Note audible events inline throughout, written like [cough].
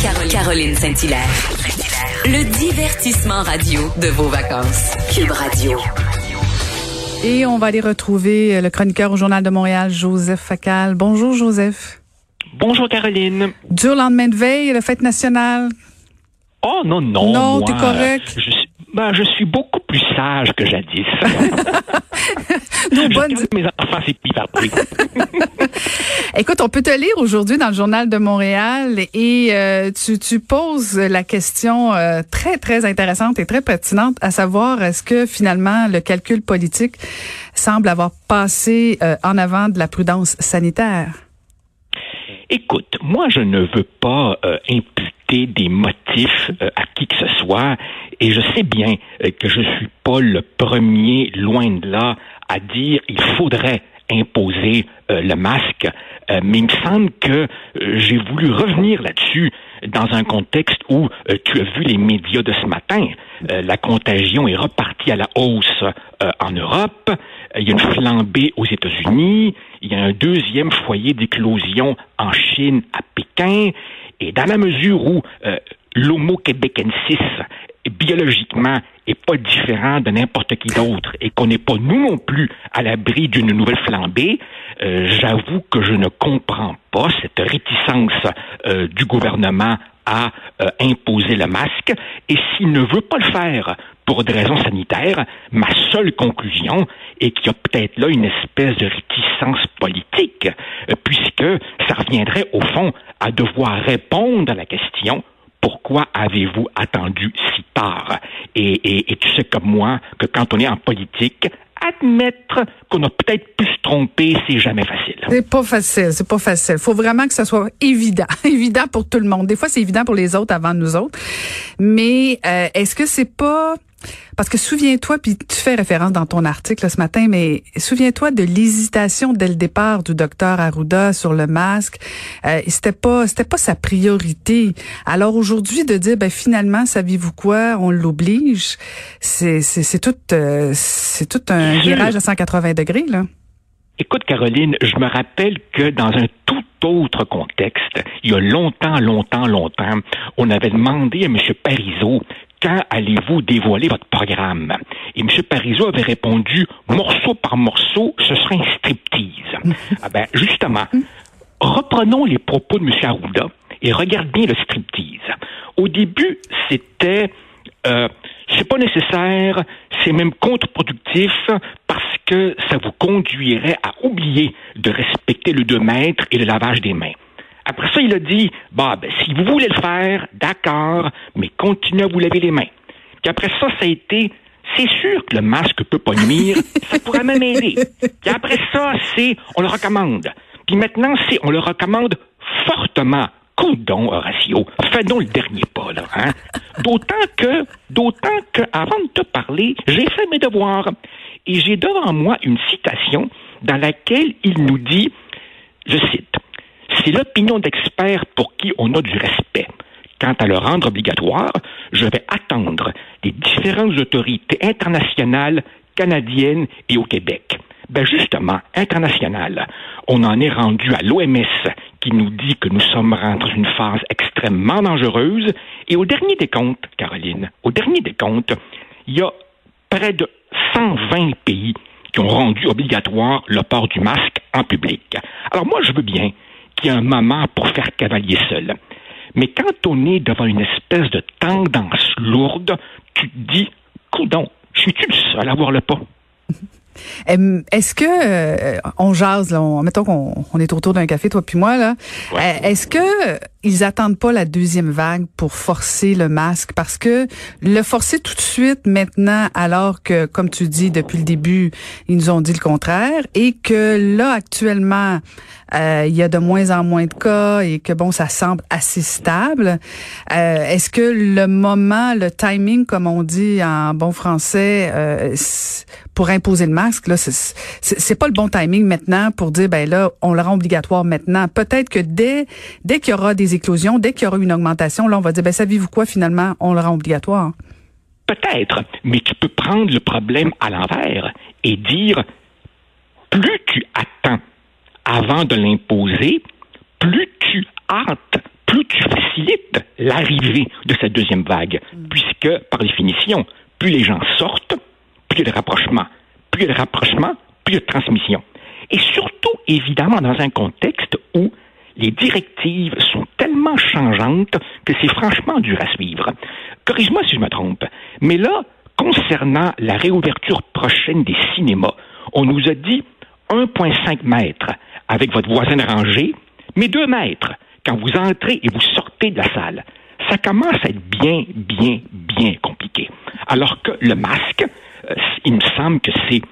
Caroline Saint-Hilaire. Le divertissement radio de vos vacances. Cube Radio. Et on va aller retrouver le chroniqueur au Journal de Montréal, Joseph Facal. Bonjour, Joseph. Bonjour, Caroline. Dur lendemain de veille, la fête nationale. Oh non, non. Non, t'es correct? Je suis, ben, je suis beaucoup plus sage que jadis. [laughs] Nos bonnes... mes enfants, c'est [laughs] Écoute, on peut te lire aujourd'hui dans le Journal de Montréal et euh, tu, tu, poses la question euh, très, très intéressante et très pertinente, à savoir est-ce que finalement le calcul politique semble avoir passé euh, en avant de la prudence sanitaire? Écoute, moi, je ne veux pas imputer des motifs à qui que ce soit, et je sais bien que je suis pas le premier, loin de là, à dire il faudrait imposer euh, le masque, euh, mais il me semble que euh, j'ai voulu revenir là-dessus dans un contexte où tu as vu les médias de ce matin. la contagion est repartie à la hausse en Europe. Il y a une flambée aux États-Unis. Il y a un deuxième foyer d'éclosion en Chine, à Pékin. Et dans la mesure où l'homo québécensis biologiquement est pas différent de n'importe qui d'autre et qu'on n'est pas nous non plus à l'abri d'une nouvelle flambée, euh, j'avoue que je ne comprends pas cette réticence euh, du gouvernement à euh, imposer le masque et s'il ne veut pas le faire pour des raisons sanitaires, ma seule conclusion est qu'il y a peut-être là une espèce de réticence politique, puisque ça reviendrait au fond à devoir répondre à la question pourquoi avez-vous attendu si tard? Et, et, tu sais comme moi que quand on est en politique, admettre qu'on a peut-être pu se tromper, c'est jamais facile. C'est pas facile, c'est pas facile. Faut vraiment que ça soit évident, [laughs] évident pour tout le monde. Des fois, c'est évident pour les autres avant nous autres. Mais euh, est-ce que c'est pas parce que souviens-toi, puis tu fais référence dans ton article ce matin, mais souviens-toi de l'hésitation dès le départ du docteur Arruda sur le masque. Euh, c'était pas, c'était pas sa priorité. Alors aujourd'hui de dire, ben finalement, savez-vous quoi, on l'oblige, c'est c'est tout, euh, c'est tout un virage à 180 degrés là. Écoute, Caroline, je me rappelle que dans un tout autre contexte, il y a longtemps, longtemps, longtemps, on avait demandé à M. Parizeau quand allez-vous dévoiler votre programme? Et M. Parizeau avait répondu, morceau par morceau, ce sera un striptease. [laughs] ah ben, justement, reprenons les propos de M. Arruda et regarde bien le striptease. Au début, c'était, euh, c'est pas nécessaire, c'est même contre-productif parce que ça vous conduirait à oublier de respecter le 2 mètres et le lavage des mains. Après ça, il a dit, bah, ben, si vous voulez le faire, d'accord, mais continuez à vous laver les mains. Puis après ça, ça a été, c'est sûr que le masque peut pas nuire, ça pourrait même aider. Puis après ça, c'est, on le recommande. Puis maintenant, c'est, on le recommande fortement. Coudon, Horatio, fais donc le dernier pas, là, hein? D'autant que, d'autant que, avant de te parler, j'ai fait mes devoirs. Et j'ai devant moi une citation dans laquelle il nous dit, je cite, c'est l'opinion d'experts pour qui on a du respect. Quant à le rendre obligatoire, je vais attendre des différentes autorités internationales, canadiennes et au Québec. Ben justement, internationales, on en est rendu à l'OMS qui nous dit que nous sommes dans une phase extrêmement dangereuse. Et au dernier des comptes, Caroline, au dernier des comptes, il y a près de 120 pays qui ont rendu obligatoire le port du masque en public. Alors moi, je veux bien qu'il y a un moment pour faire cavalier seul. Mais quand on est devant une espèce de tendance lourde, tu te dis, coudon, suis-tu le seul à avoir le pas? [laughs] Est-ce que euh, on jase là, mettons qu'on on est autour d'un café toi puis moi là, euh, est-ce que ils attendent pas la deuxième vague pour forcer le masque parce que le forcer tout de suite maintenant alors que comme tu dis depuis le début ils nous ont dit le contraire et que là actuellement euh, il y a de moins en moins de cas et que bon ça semble assez stable. Euh, est-ce que le moment le timing comme on dit en bon français euh, pour imposer le masque là c'est pas le bon timing maintenant pour dire ben là on le rend obligatoire maintenant. Peut-être que dès dès qu'il y aura des dès qu'il y aura une augmentation, là, on va dire, ben, savez-vous quoi, finalement, on le rend obligatoire? Peut-être, mais tu peux prendre le problème à l'envers et dire, plus tu attends avant de l'imposer, plus tu hâtes, plus tu facilites l'arrivée de cette deuxième vague, mm. puisque, par définition, plus les gens sortent, plus il y a de rapprochement. Plus il y a de rapprochement, plus il y a de transmission. Et surtout, évidemment, dans un contexte où les directives sont tellement changeantes que c'est franchement dur à suivre. Corrige-moi si je me trompe, mais là, concernant la réouverture prochaine des cinémas, on nous a dit 1,5 mètres avec votre voisin rangé, mais 2 mètres quand vous entrez et vous sortez de la salle. Ça commence à être bien, bien, bien compliqué. Alors que le masque, euh, il me semble que c'est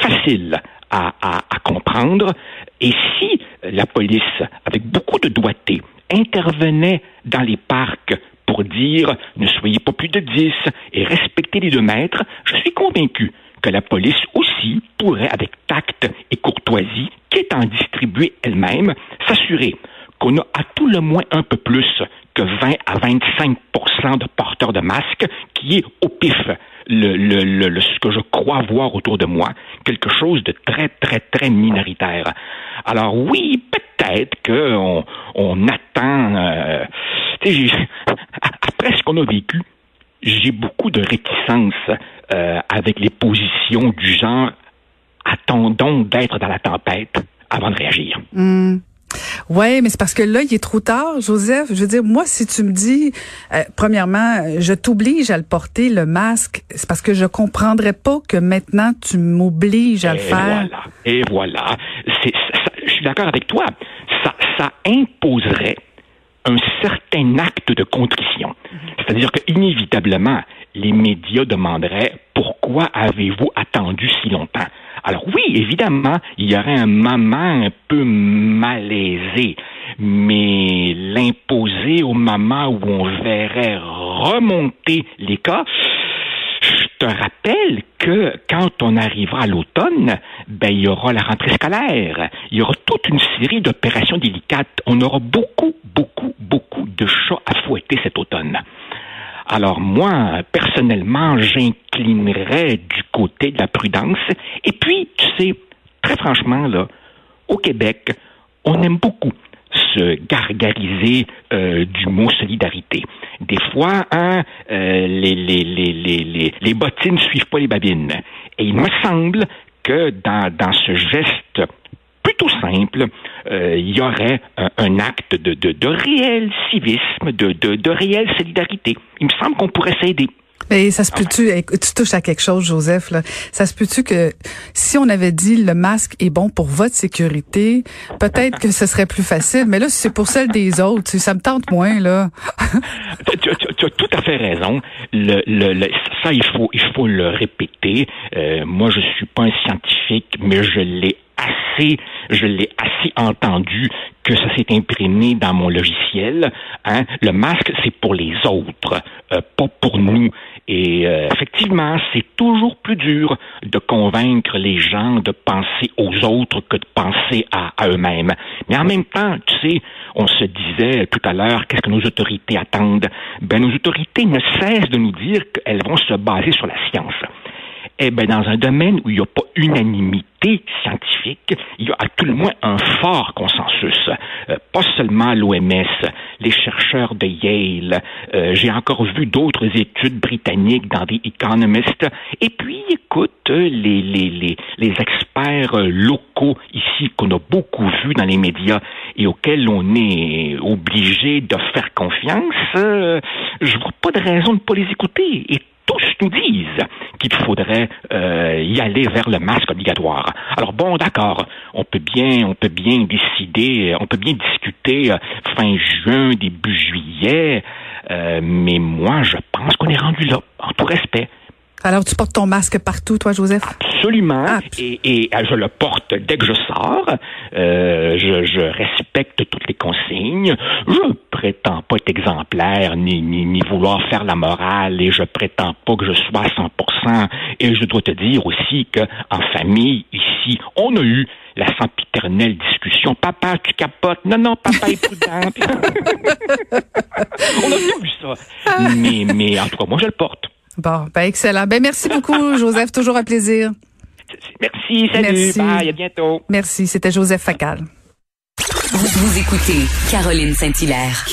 facile à, à, comprendre. Et si la police, avec beaucoup de doigté, intervenait dans les parcs pour dire ne soyez pas plus de 10 et respectez les deux mètres, je suis convaincu que la police aussi pourrait, avec tact et courtoisie, qu'étant distribuée elle-même, s'assurer qu'on a à tout le moins un peu plus que 20 à 25% de porteurs de masques, qui est au pif le, le, le, ce que je crois voir autour de moi, quelque chose de très, très, très minoritaire. Alors oui, peut-être qu'on on attend... Euh, [laughs] après ce qu'on a vécu, j'ai beaucoup de réticence euh, avec les positions du genre attendons d'être dans la tempête avant de réagir. Hmm. Ouais, mais c'est parce que là, il est trop tard, Joseph. Je veux dire, moi, si tu me dis, euh, premièrement, je t'oblige à le porter, le masque, c'est parce que je comprendrais pas que maintenant tu m'obliges à le faire. Voilà. Et voilà. je suis d'accord avec toi. Ça, ça imposerait un certain acte de contrition. Mhm. C'est-à-dire qu'inévitablement, les médias demanderaient pourquoi avez-vous attendu si longtemps? Alors oui, évidemment, il y aurait un moment un peu malaisé, mais l'imposer au moment où on verrait remonter les cas, je te rappelle que quand on arrivera à l'automne, ben, il y aura la rentrée scolaire. Il y aura toute une série d'opérations délicates. On aura beaucoup, beaucoup, beaucoup de chats à fouetter cet automne. Alors moi, personnellement, j'inclinerais du côté de la prudence. Et puis, tu sais, très franchement, là, au Québec, on aime beaucoup se gargariser euh, du mot solidarité. Des fois, hein, euh, les, bottines ne suivent pas les babines. Et il me semble que dans ce geste plutôt simple, euh, il y aurait un, acte de, de, de, réel civisme, de, de, de réelle solidarité. Il me semble qu'on pourrait s'aider. Mais ça se peut-tu, tu touches à quelque chose, Joseph, là. Ça se peut-tu que si on avait dit le masque est bon pour votre sécurité, peut-être que ce serait plus facile. Mais là, si c'est pour celle des autres, ça me tente moins, là. [laughs] tu, as tout à fait raison. Le, le, ça, il faut, il faut le répéter. Euh, moi, je suis pas un scientifique, mais je l'ai je l'ai assez entendu que ça s'est imprimé dans mon logiciel. Hein. Le masque, c'est pour les autres, euh, pas pour nous. Et euh, effectivement, c'est toujours plus dur de convaincre les gens de penser aux autres que de penser à, à eux-mêmes. Mais en même temps, tu sais, on se disait tout à l'heure, qu'est-ce que nos autorités attendent? Ben, nos autorités ne cessent de nous dire qu'elles vont se baser sur la science. Eh bien, dans un domaine où il n'y a pas unanimité scientifique, il y a à tout le moins un fort consensus. Euh, pas seulement l'OMS, les chercheurs de Yale. Euh, j'ai encore vu d'autres études britanniques dans des Economist. Et puis, écoute, les, les, les, les experts locaux ici qu'on a beaucoup vus dans les médias et auxquels on est obligé de faire confiance, euh, je vois pas de raison de ne pas les écouter. Nous disent qu'il faudrait euh, y aller vers le masque obligatoire. Alors bon, d'accord, on peut bien, on peut bien décider, on peut bien discuter euh, fin juin, début juillet, euh, mais moi, je pense qu'on est rendu là, en tout respect. Alors, tu portes ton masque partout, toi, Joseph? Absolument. Ah. Et, et, je le porte dès que je sors. Euh, je, je, respecte toutes les consignes. Je prétends pas être exemplaire ni, ni, ni, vouloir faire la morale et je prétends pas que je sois à 100%. Et je dois te dire aussi que en famille, ici, on a eu la sempiternelle discussion. Papa, tu capotes. Non, non, papa est prudent. [laughs] on a bien vu ça. Mais, mais en tout cas, moi, je le porte. Bon, ben excellent. Ben merci beaucoup, [laughs] Joseph. Toujours un plaisir. Merci, salut, Merci. bye, à bientôt. Merci, c'était Joseph Facal. Vous, vous écoutez Caroline Saint-Hilaire.